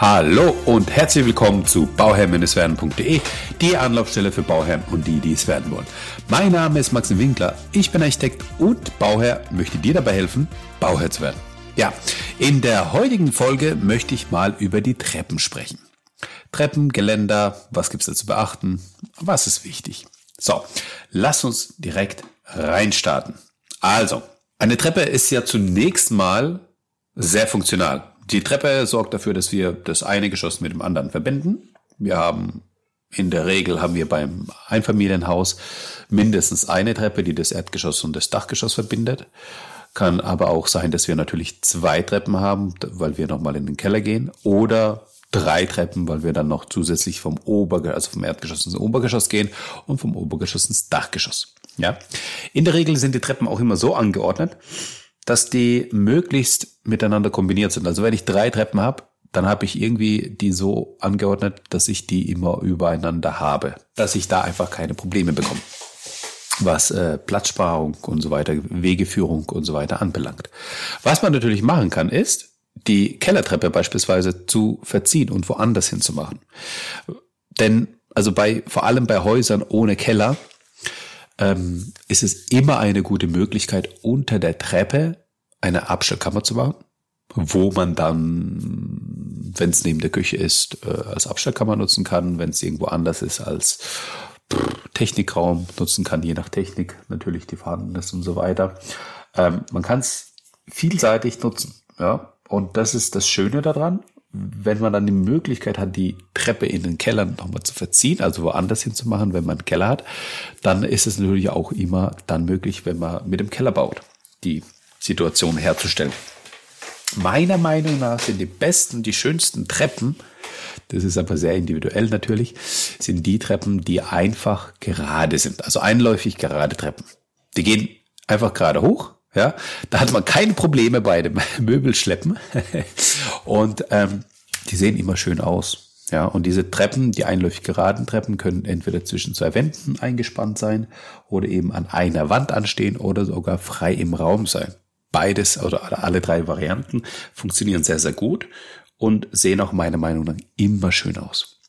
Hallo und herzlich willkommen zu bauherr-werden.de, die Anlaufstelle für Bauherren und die, die es werden wollen. Mein Name ist Maxim Winkler, ich bin Architekt und Bauherr, möchte dir dabei helfen, Bauherr zu werden. Ja, in der heutigen Folge möchte ich mal über die Treppen sprechen. Treppen, Geländer, was gibt's da zu beachten, was ist wichtig? So, lass uns direkt reinstarten. Also, eine Treppe ist ja zunächst mal sehr funktional. Die Treppe sorgt dafür, dass wir das eine Geschoss mit dem anderen verbinden. Wir haben in der Regel haben wir beim Einfamilienhaus mindestens eine Treppe, die das Erdgeschoss und das Dachgeschoss verbindet. Kann aber auch sein, dass wir natürlich zwei Treppen haben, weil wir nochmal in den Keller gehen. Oder drei Treppen, weil wir dann noch zusätzlich vom Obergeschoss, also vom Erdgeschoss ins Obergeschoss gehen und vom Obergeschoss ins Dachgeschoss. Ja. In der Regel sind die Treppen auch immer so angeordnet, dass die möglichst miteinander kombiniert sind. Also wenn ich drei Treppen habe, dann habe ich irgendwie die so angeordnet, dass ich die immer übereinander habe, dass ich da einfach keine Probleme bekomme, was äh, Platzsparung und so weiter, Wegeführung und so weiter anbelangt. Was man natürlich machen kann, ist, die Kellertreppe beispielsweise zu verziehen und woanders hinzumachen. Denn also bei vor allem bei Häusern ohne Keller ähm, ist es immer eine gute Möglichkeit, unter der Treppe eine Abstellkammer zu machen, wo man dann, wenn es neben der Küche ist, äh, als Abstellkammer nutzen kann, wenn es irgendwo anders ist, als Technikraum nutzen kann, je nach Technik natürlich, die vorhanden ist und so weiter. Ähm, man kann es vielseitig nutzen, ja. Und das ist das Schöne daran wenn man dann die Möglichkeit hat, die Treppe in den Keller nochmal zu verziehen, also woanders hinzumachen, wenn man einen Keller hat, dann ist es natürlich auch immer dann möglich, wenn man mit dem Keller baut, die Situation herzustellen. Meiner Meinung nach sind die besten, die schönsten Treppen, das ist aber sehr individuell natürlich, sind die Treppen, die einfach gerade sind, also einläufig gerade Treppen. Die gehen einfach gerade hoch, ja, da hat man keine Probleme bei dem Möbelschleppen. und ähm, die sehen immer schön aus. Ja, und diese Treppen, die einläufig geraden Treppen, können entweder zwischen zwei Wänden eingespannt sein oder eben an einer Wand anstehen oder sogar frei im Raum sein. Beides oder alle drei Varianten funktionieren sehr, sehr gut und sehen auch meiner Meinung nach immer schön aus.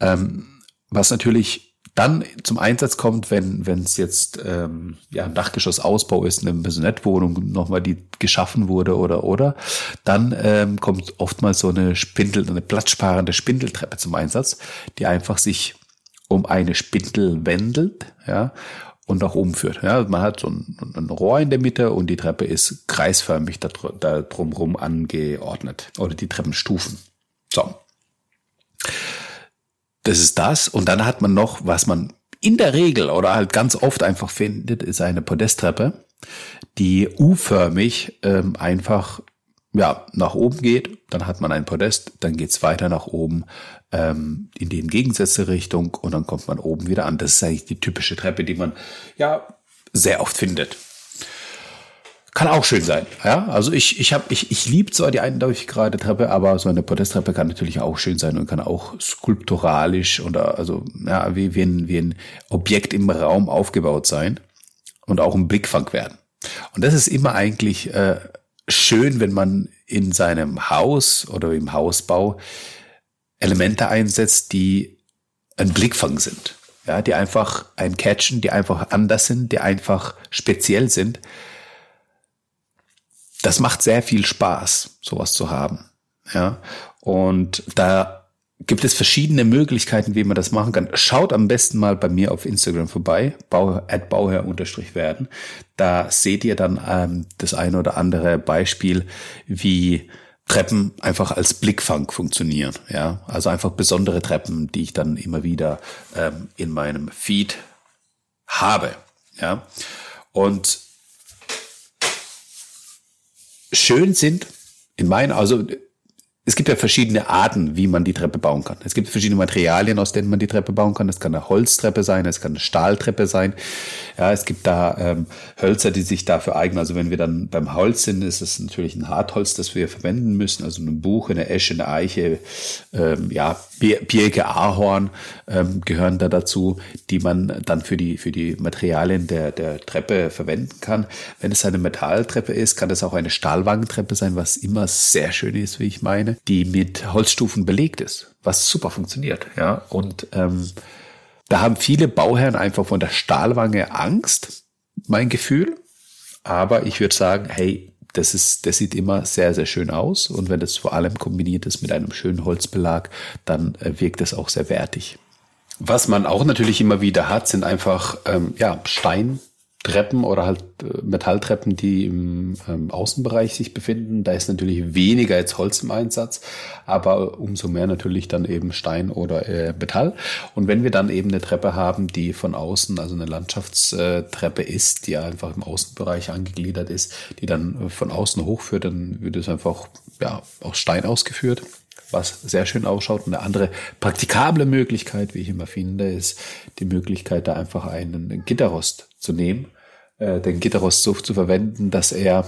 Ähm, was natürlich dann zum Einsatz kommt, wenn wenn es jetzt ähm, ja ein Dachgeschossausbau ist, eine Maisonette-Wohnung nochmal die geschaffen wurde oder oder, dann ähm, kommt oftmals so eine Spindel, eine platzsparende Spindeltreppe zum Einsatz, die einfach sich um eine Spindel wendelt, ja, und nach oben führt. Ja, man hat so ein, ein Rohr in der Mitte und die Treppe ist kreisförmig da, da drumherum angeordnet oder die Treppenstufen. So. Das ist das. Und dann hat man noch, was man in der Regel oder halt ganz oft einfach findet, ist eine Podesttreppe, die U-förmig ähm, einfach ja, nach oben geht, dann hat man ein Podest, dann geht's weiter nach oben ähm, in die entgegengesetzte Richtung und dann kommt man oben wieder an. Das ist eigentlich die typische Treppe, die man ja sehr oft findet. Kann auch schön sein. Ja, also ich, ich habe, ich, ich liebe zwar die eindeutig gerade Treppe, aber so eine Podesttreppe kann natürlich auch schön sein und kann auch skulpturalisch oder also ja, wie, wie, ein, wie ein Objekt im Raum aufgebaut sein und auch ein Blickfang werden. Und das ist immer eigentlich äh, schön, wenn man in seinem Haus oder im Hausbau Elemente einsetzt, die ein Blickfang sind. Ja, die einfach ein Catchen, die einfach anders sind, die einfach speziell sind das macht sehr viel Spaß, sowas zu haben. Ja, und da gibt es verschiedene Möglichkeiten, wie man das machen kann. Schaut am besten mal bei mir auf Instagram vorbei, bau, bauherr-werden. Da seht ihr dann ähm, das eine oder andere Beispiel, wie Treppen einfach als Blickfang funktionieren. Ja, also einfach besondere Treppen, die ich dann immer wieder ähm, in meinem Feed habe. Ja, und schön sind, in meinen, also es gibt ja verschiedene Arten, wie man die Treppe bauen kann. Es gibt verschiedene Materialien, aus denen man die Treppe bauen kann. Es kann eine Holztreppe sein, es kann eine Stahltreppe sein. Ja, es gibt da ähm, Hölzer, die sich dafür eignen. Also wenn wir dann beim Holz sind, ist es natürlich ein Hartholz, das wir verwenden müssen. Also ein Buch, eine Esche, eine Eiche, ähm, ja, Birke, Ahorn ähm, gehören da dazu, die man dann für die, für die Materialien der, der Treppe verwenden kann. Wenn es eine Metalltreppe ist, kann es auch eine Stahlwangentreppe sein, was immer sehr schön ist, wie ich meine, die mit Holzstufen belegt ist, was super funktioniert. Ja, und ähm, da haben viele Bauherren einfach von der Stahlwange Angst, mein Gefühl. Aber ich würde sagen, hey, das ist, das sieht immer sehr, sehr schön aus. Und wenn das vor allem kombiniert ist mit einem schönen Holzbelag, dann äh, wirkt es auch sehr wertig. Was man auch natürlich immer wieder hat, sind einfach ähm, ja, Stein, Treppen oder halt äh, Metalltreppen, die im ähm, Außenbereich sich befinden. Da ist natürlich weniger jetzt Holz im Einsatz, aber umso mehr natürlich dann eben Stein oder äh, Metall. Und wenn wir dann eben eine Treppe haben, die von außen, also eine Landschaftstreppe ist, die einfach im Außenbereich angegliedert ist, die dann von außen hochführt, dann wird es einfach ja, aus Stein ausgeführt was sehr schön ausschaut. Und eine andere praktikable Möglichkeit, wie ich immer finde, ist die Möglichkeit, da einfach einen Gitterrost zu nehmen, äh, den Gitterrost so zu verwenden, dass er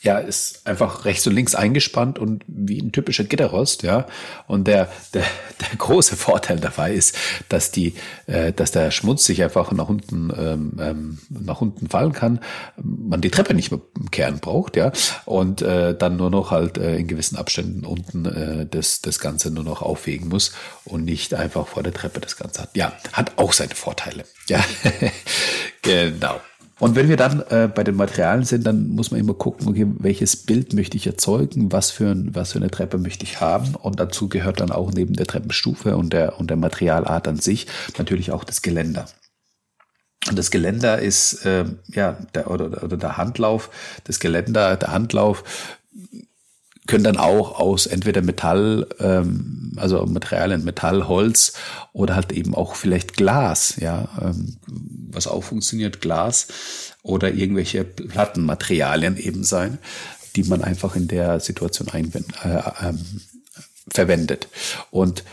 ja, ist einfach rechts und links eingespannt und wie ein typischer Gitterrost, ja. Und der, der, der große Vorteil dabei ist, dass die, äh, dass der Schmutz sich einfach nach unten, ähm, ähm, nach unten fallen kann, man die Treppe nicht mehr kehren braucht, ja. Und äh, dann nur noch halt äh, in gewissen Abständen unten äh, das, das Ganze nur noch aufwegen muss und nicht einfach vor der Treppe das Ganze hat. Ja, hat auch seine Vorteile. Ja, genau. Und wenn wir dann äh, bei den Materialien sind, dann muss man immer gucken, okay, welches Bild möchte ich erzeugen, was für, ein, was für eine Treppe möchte ich haben. Und dazu gehört dann auch neben der Treppenstufe und der, und der Materialart an sich natürlich auch das Geländer. Und das Geländer ist äh, ja der oder, oder der Handlauf, das Geländer, der Handlauf können dann auch aus entweder Metall, ähm, also Materialien, Metall, Holz oder halt eben auch vielleicht Glas, ja, ähm, was auch funktioniert, Glas oder irgendwelche Plattenmaterialien eben sein, die man einfach in der Situation einwend, äh, ähm, verwendet. Und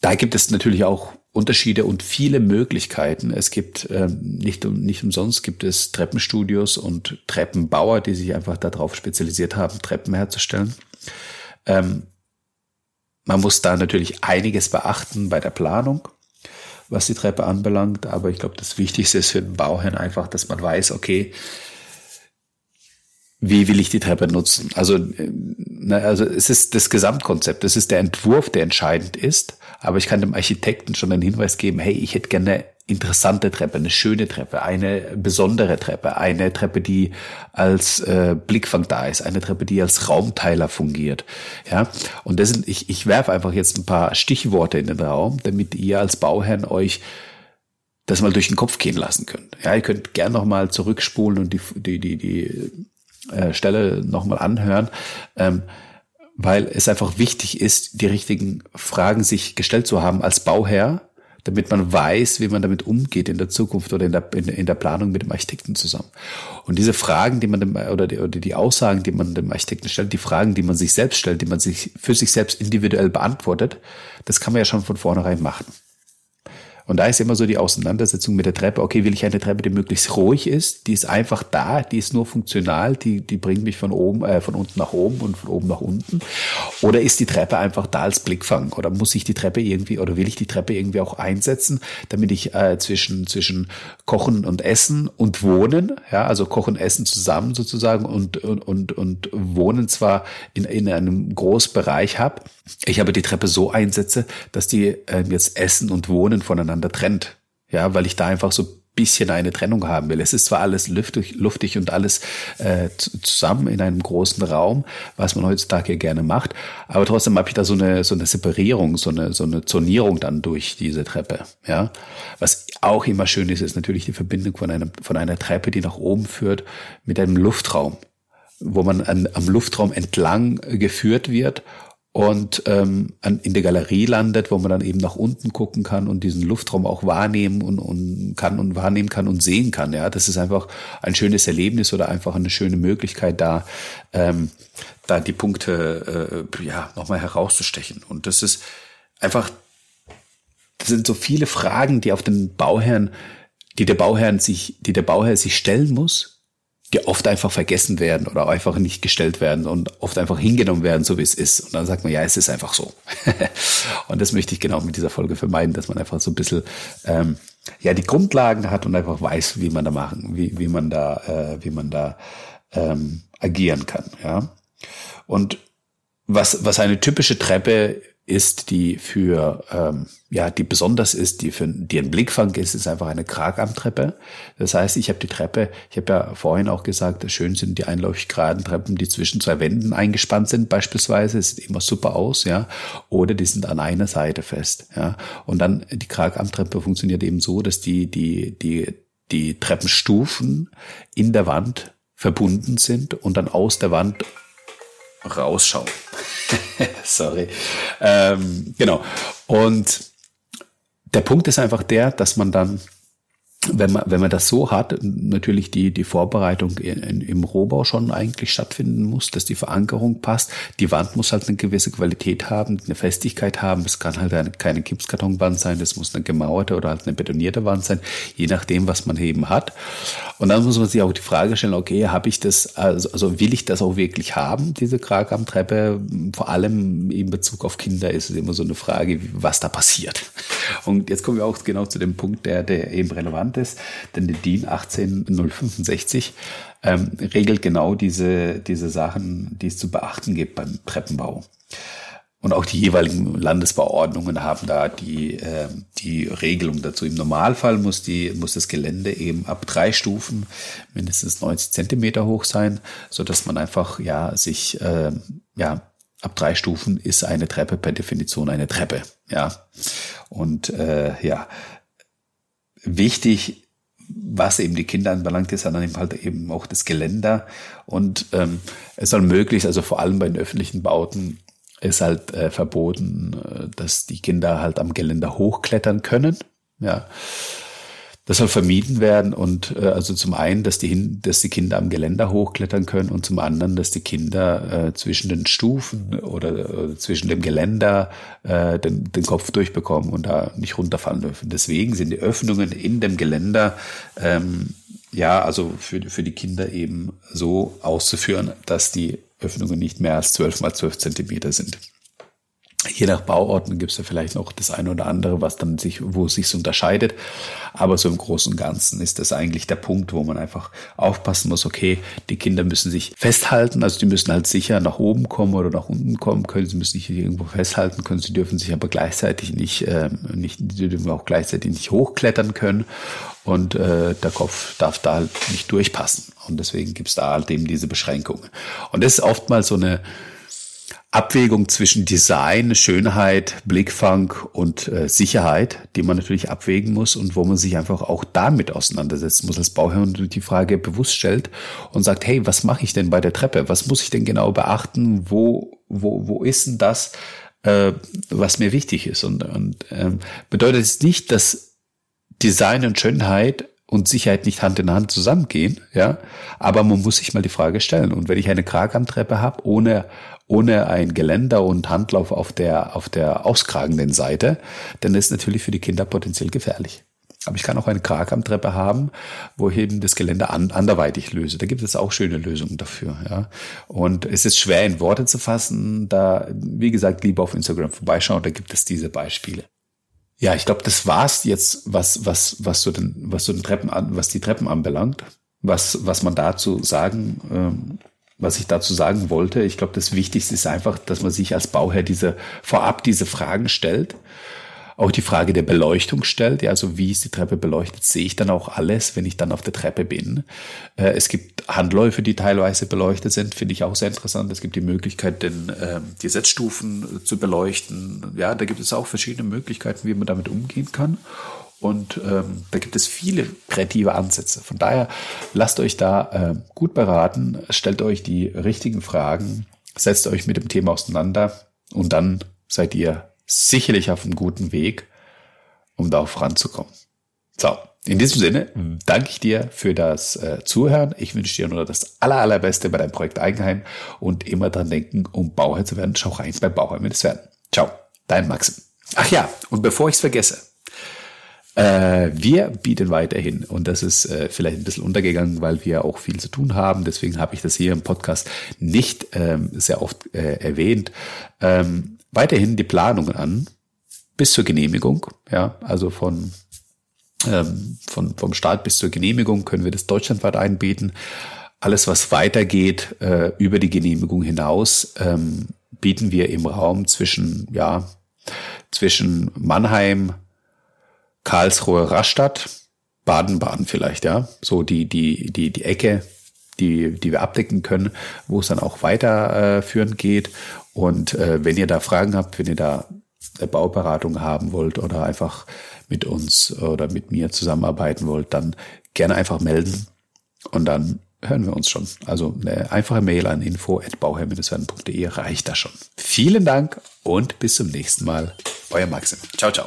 da gibt es natürlich auch Unterschiede und viele Möglichkeiten. Es gibt ähm, nicht, nicht umsonst gibt es Treppenstudios und Treppenbauer, die sich einfach darauf spezialisiert haben, Treppen herzustellen. Ähm, man muss da natürlich einiges beachten bei der Planung, was die Treppe anbelangt. Aber ich glaube, das Wichtigste ist für den Bauherrn einfach, dass man weiß, okay, wie will ich die Treppe nutzen? Also, äh, na, also es ist das Gesamtkonzept, es ist der Entwurf, der entscheidend ist. Aber ich kann dem Architekten schon einen Hinweis geben, hey, ich hätte gerne interessante Treppe, eine schöne Treppe, eine besondere Treppe, eine Treppe, die als äh, Blickfang da ist, eine Treppe, die als Raumteiler fungiert. Ja, und das sind, ich, ich werfe einfach jetzt ein paar Stichworte in den Raum, damit ihr als Bauherrn euch das mal durch den Kopf gehen lassen könnt. Ja, ihr könnt gern noch mal zurückspulen und die die die die äh, Stelle noch mal anhören. Ähm, weil es einfach wichtig ist, die richtigen Fragen sich gestellt zu haben als Bauherr, damit man weiß, wie man damit umgeht in der Zukunft oder in der, in, in der Planung mit dem Architekten zusammen. Und diese Fragen, die man dem, oder die, oder die Aussagen, die man dem Architekten stellt, die Fragen, die man sich selbst stellt, die man sich für sich selbst individuell beantwortet, das kann man ja schon von vornherein machen. Und da ist immer so die Auseinandersetzung mit der Treppe. Okay, will ich eine Treppe, die möglichst ruhig ist? Die ist einfach da, die ist nur funktional, die, die bringt mich von oben, äh, von unten nach oben und von oben nach unten. Oder ist die Treppe einfach da als Blickfang? Oder muss ich die Treppe irgendwie, oder will ich die Treppe irgendwie auch einsetzen, damit ich äh, zwischen, zwischen Kochen und Essen und Wohnen, ja, also Kochen, Essen zusammen sozusagen und, und, und, und Wohnen zwar in, in einem Großbereich habe, ich aber die Treppe so einsetze, dass die äh, jetzt Essen und Wohnen voneinander trennt. Ja, weil ich da einfach so bisschen eine Trennung haben will. Es ist zwar alles luftig, luftig und alles äh, zusammen in einem großen Raum, was man heutzutage gerne macht, aber trotzdem habe ich da so eine so eine Separierung, so eine so eine Zonierung dann durch diese Treppe. Ja, was auch immer schön ist, ist natürlich die Verbindung von einem von einer Treppe, die nach oben führt, mit einem Luftraum, wo man an, am Luftraum entlang geführt wird und ähm, in der Galerie landet, wo man dann eben nach unten gucken kann und diesen Luftraum auch wahrnehmen und, und kann und wahrnehmen kann und sehen kann. Ja, das ist einfach ein schönes Erlebnis oder einfach eine schöne Möglichkeit, da ähm, da die Punkte äh, ja nochmal herauszustechen. Und das ist einfach, das sind so viele Fragen, die auf den Bauherrn, die der Bauherrn sich, die der Bauherr sich stellen muss, die oft einfach vergessen werden oder einfach nicht gestellt werden und oft einfach hingenommen werden, so wie es ist. Und dann sagt man, ja, es ist einfach so. und das möchte ich genau mit dieser Folge vermeiden, dass man einfach so ein bisschen ähm, ja die Grundlagen hat und einfach weiß, wie man da machen, wie, wie man da, äh, wie man da ähm, agieren kann. Ja. Und was, was eine typische Treppe ist, die für ähm, ja, die besonders ist, die für die ein Blickfang ist, ist einfach eine Kragarmtreppe. Das heißt, ich habe die Treppe, ich habe ja vorhin auch gesagt, schön sind die einläufig geraden Treppen, die zwischen zwei Wänden eingespannt sind, beispielsweise, sieht immer super aus, ja, oder die sind an einer Seite fest, ja. Und dann die Kragarmtreppe funktioniert eben so, dass die die die die Treppenstufen in der Wand verbunden sind und dann aus der Wand rausschauen. Sorry. Ähm, genau. Und der Punkt ist einfach der, dass man dann wenn man, wenn man das so hat, natürlich die, die Vorbereitung in, im Rohbau schon eigentlich stattfinden muss, dass die Verankerung passt. Die Wand muss halt eine gewisse Qualität haben, eine Festigkeit haben. Es kann halt eine, keine Gipskartonwand sein, das muss eine gemauerte oder halt eine betonierte Wand sein, je nachdem, was man eben hat. Und dann muss man sich auch die Frage stellen, okay, habe ich das, also, also will ich das auch wirklich haben, diese Kragamtreppe? Vor allem in Bezug auf Kinder ist es immer so eine Frage, was da passiert. Und jetzt kommen wir auch genau zu dem Punkt, der, der eben relevant ist, denn die DIN 18065 ähm, regelt genau diese, diese Sachen, die es zu beachten gibt beim Treppenbau. Und auch die jeweiligen Landesbauordnungen haben da die, äh, die Regelung dazu. Im Normalfall muss, die, muss das Gelände eben ab drei Stufen mindestens 90 Zentimeter hoch sein, so dass man einfach ja sich äh, ja ab drei Stufen ist eine Treppe per Definition eine Treppe. Ja und äh, ja wichtig was eben die Kinder anbelangt, ist dann eben halt eben auch das Geländer. Und ähm, es soll möglichst, also vor allem bei den öffentlichen Bauten, ist halt äh, verboten, äh, dass die Kinder halt am Geländer hochklettern können. Ja. Das soll vermieden werden und äh, also zum einen, dass die, dass die Kinder am Geländer hochklettern können und zum anderen, dass die Kinder äh, zwischen den Stufen oder, oder zwischen dem Geländer äh, den, den Kopf durchbekommen und da nicht runterfallen dürfen. Deswegen sind die Öffnungen in dem Geländer ähm, ja also für, für die Kinder eben so auszuführen, dass die Öffnungen nicht mehr als 12 mal 12 Zentimeter sind. Je nach Bauordnung gibt es ja vielleicht noch das eine oder andere, was dann sich, wo es sich unterscheidet. Aber so im Großen und Ganzen ist das eigentlich der Punkt, wo man einfach aufpassen muss, okay, die Kinder müssen sich festhalten, also die müssen halt sicher nach oben kommen oder nach unten kommen können, sie müssen sich irgendwo festhalten können, sie dürfen sich aber gleichzeitig nicht, äh, nicht, sie dürfen auch gleichzeitig nicht hochklettern können und äh, der Kopf darf da halt nicht durchpassen. Und deswegen gibt es da halt eben diese Beschränkungen. Und das ist oftmals so eine Abwägung zwischen Design, Schönheit, Blickfang und äh, Sicherheit, die man natürlich abwägen muss und wo man sich einfach auch damit auseinandersetzen muss als Bauherr und die Frage bewusst stellt und sagt, hey, was mache ich denn bei der Treppe? Was muss ich denn genau beachten? Wo, wo, wo ist denn das, äh, was mir wichtig ist? Und, und ähm, bedeutet es nicht, dass Design und Schönheit und Sicherheit nicht Hand in Hand zusammengehen, ja. Aber man muss sich mal die Frage stellen. Und wenn ich eine Kragamtreppe habe, ohne, ohne ein Geländer und Handlauf auf der, auf der auskragenden Seite, dann ist natürlich für die Kinder potenziell gefährlich. Aber ich kann auch eine Kragamtreppe haben, wo ich eben das Geländer an, anderweitig löse. Da gibt es auch schöne Lösungen dafür. Ja. Und es ist schwer in Worte zu fassen. Da, wie gesagt, lieber auf Instagram vorbeischauen, da gibt es diese Beispiele. Ja, ich glaube, das war's jetzt, was, was, was so den, was so den Treppen an, was die Treppen anbelangt. Was, was man dazu sagen, ähm, was ich dazu sagen wollte. Ich glaube, das Wichtigste ist einfach, dass man sich als Bauherr diese, vorab diese Fragen stellt auch die Frage der Beleuchtung stellt. Ja, also wie ist die Treppe beleuchtet? Sehe ich dann auch alles, wenn ich dann auf der Treppe bin? Äh, es gibt Handläufe, die teilweise beleuchtet sind, finde ich auch sehr interessant. Es gibt die Möglichkeit, den, äh, die Setzstufen zu beleuchten. Ja, da gibt es auch verschiedene Möglichkeiten, wie man damit umgehen kann. Und ähm, da gibt es viele kreative Ansätze. Von daher lasst euch da äh, gut beraten, stellt euch die richtigen Fragen, setzt euch mit dem Thema auseinander und dann seid ihr sicherlich auf einem guten Weg, um da auch voranzukommen. So, in diesem Sinne danke ich dir für das äh, Zuhören. Ich wünsche dir nur das aller, allerbeste bei deinem Projekt Eigenheim und immer dran denken, um Bauherr zu werden, schau rein bei Bauherr mit werden. Ciao, dein Maxim. Ach ja, und bevor ich es vergesse, Äh, wir bieten weiterhin, und das ist äh, vielleicht ein bisschen untergegangen, weil wir auch viel zu tun haben, deswegen habe ich das hier im Podcast nicht ähm, sehr oft äh, erwähnt, ähm, weiterhin die Planungen an bis zur Genehmigung, ja, also von ähm, von, vom Start bis zur Genehmigung können wir das deutschlandweit einbieten. Alles, was weitergeht äh, über die Genehmigung hinaus, ähm, bieten wir im Raum zwischen, ja, zwischen Mannheim, Karlsruhe, Rastatt, Baden-Baden vielleicht, ja. So die, die, die, die Ecke, die, die wir abdecken können, wo es dann auch weiterführend äh, geht. Und äh, wenn ihr da Fragen habt, wenn ihr da eine Bauberatung haben wollt oder einfach mit uns oder mit mir zusammenarbeiten wollt, dann gerne einfach melden und dann hören wir uns schon. Also eine einfache Mail an info.bauherr-werden.de reicht da schon. Vielen Dank und bis zum nächsten Mal. Euer Maxim. Ciao, ciao.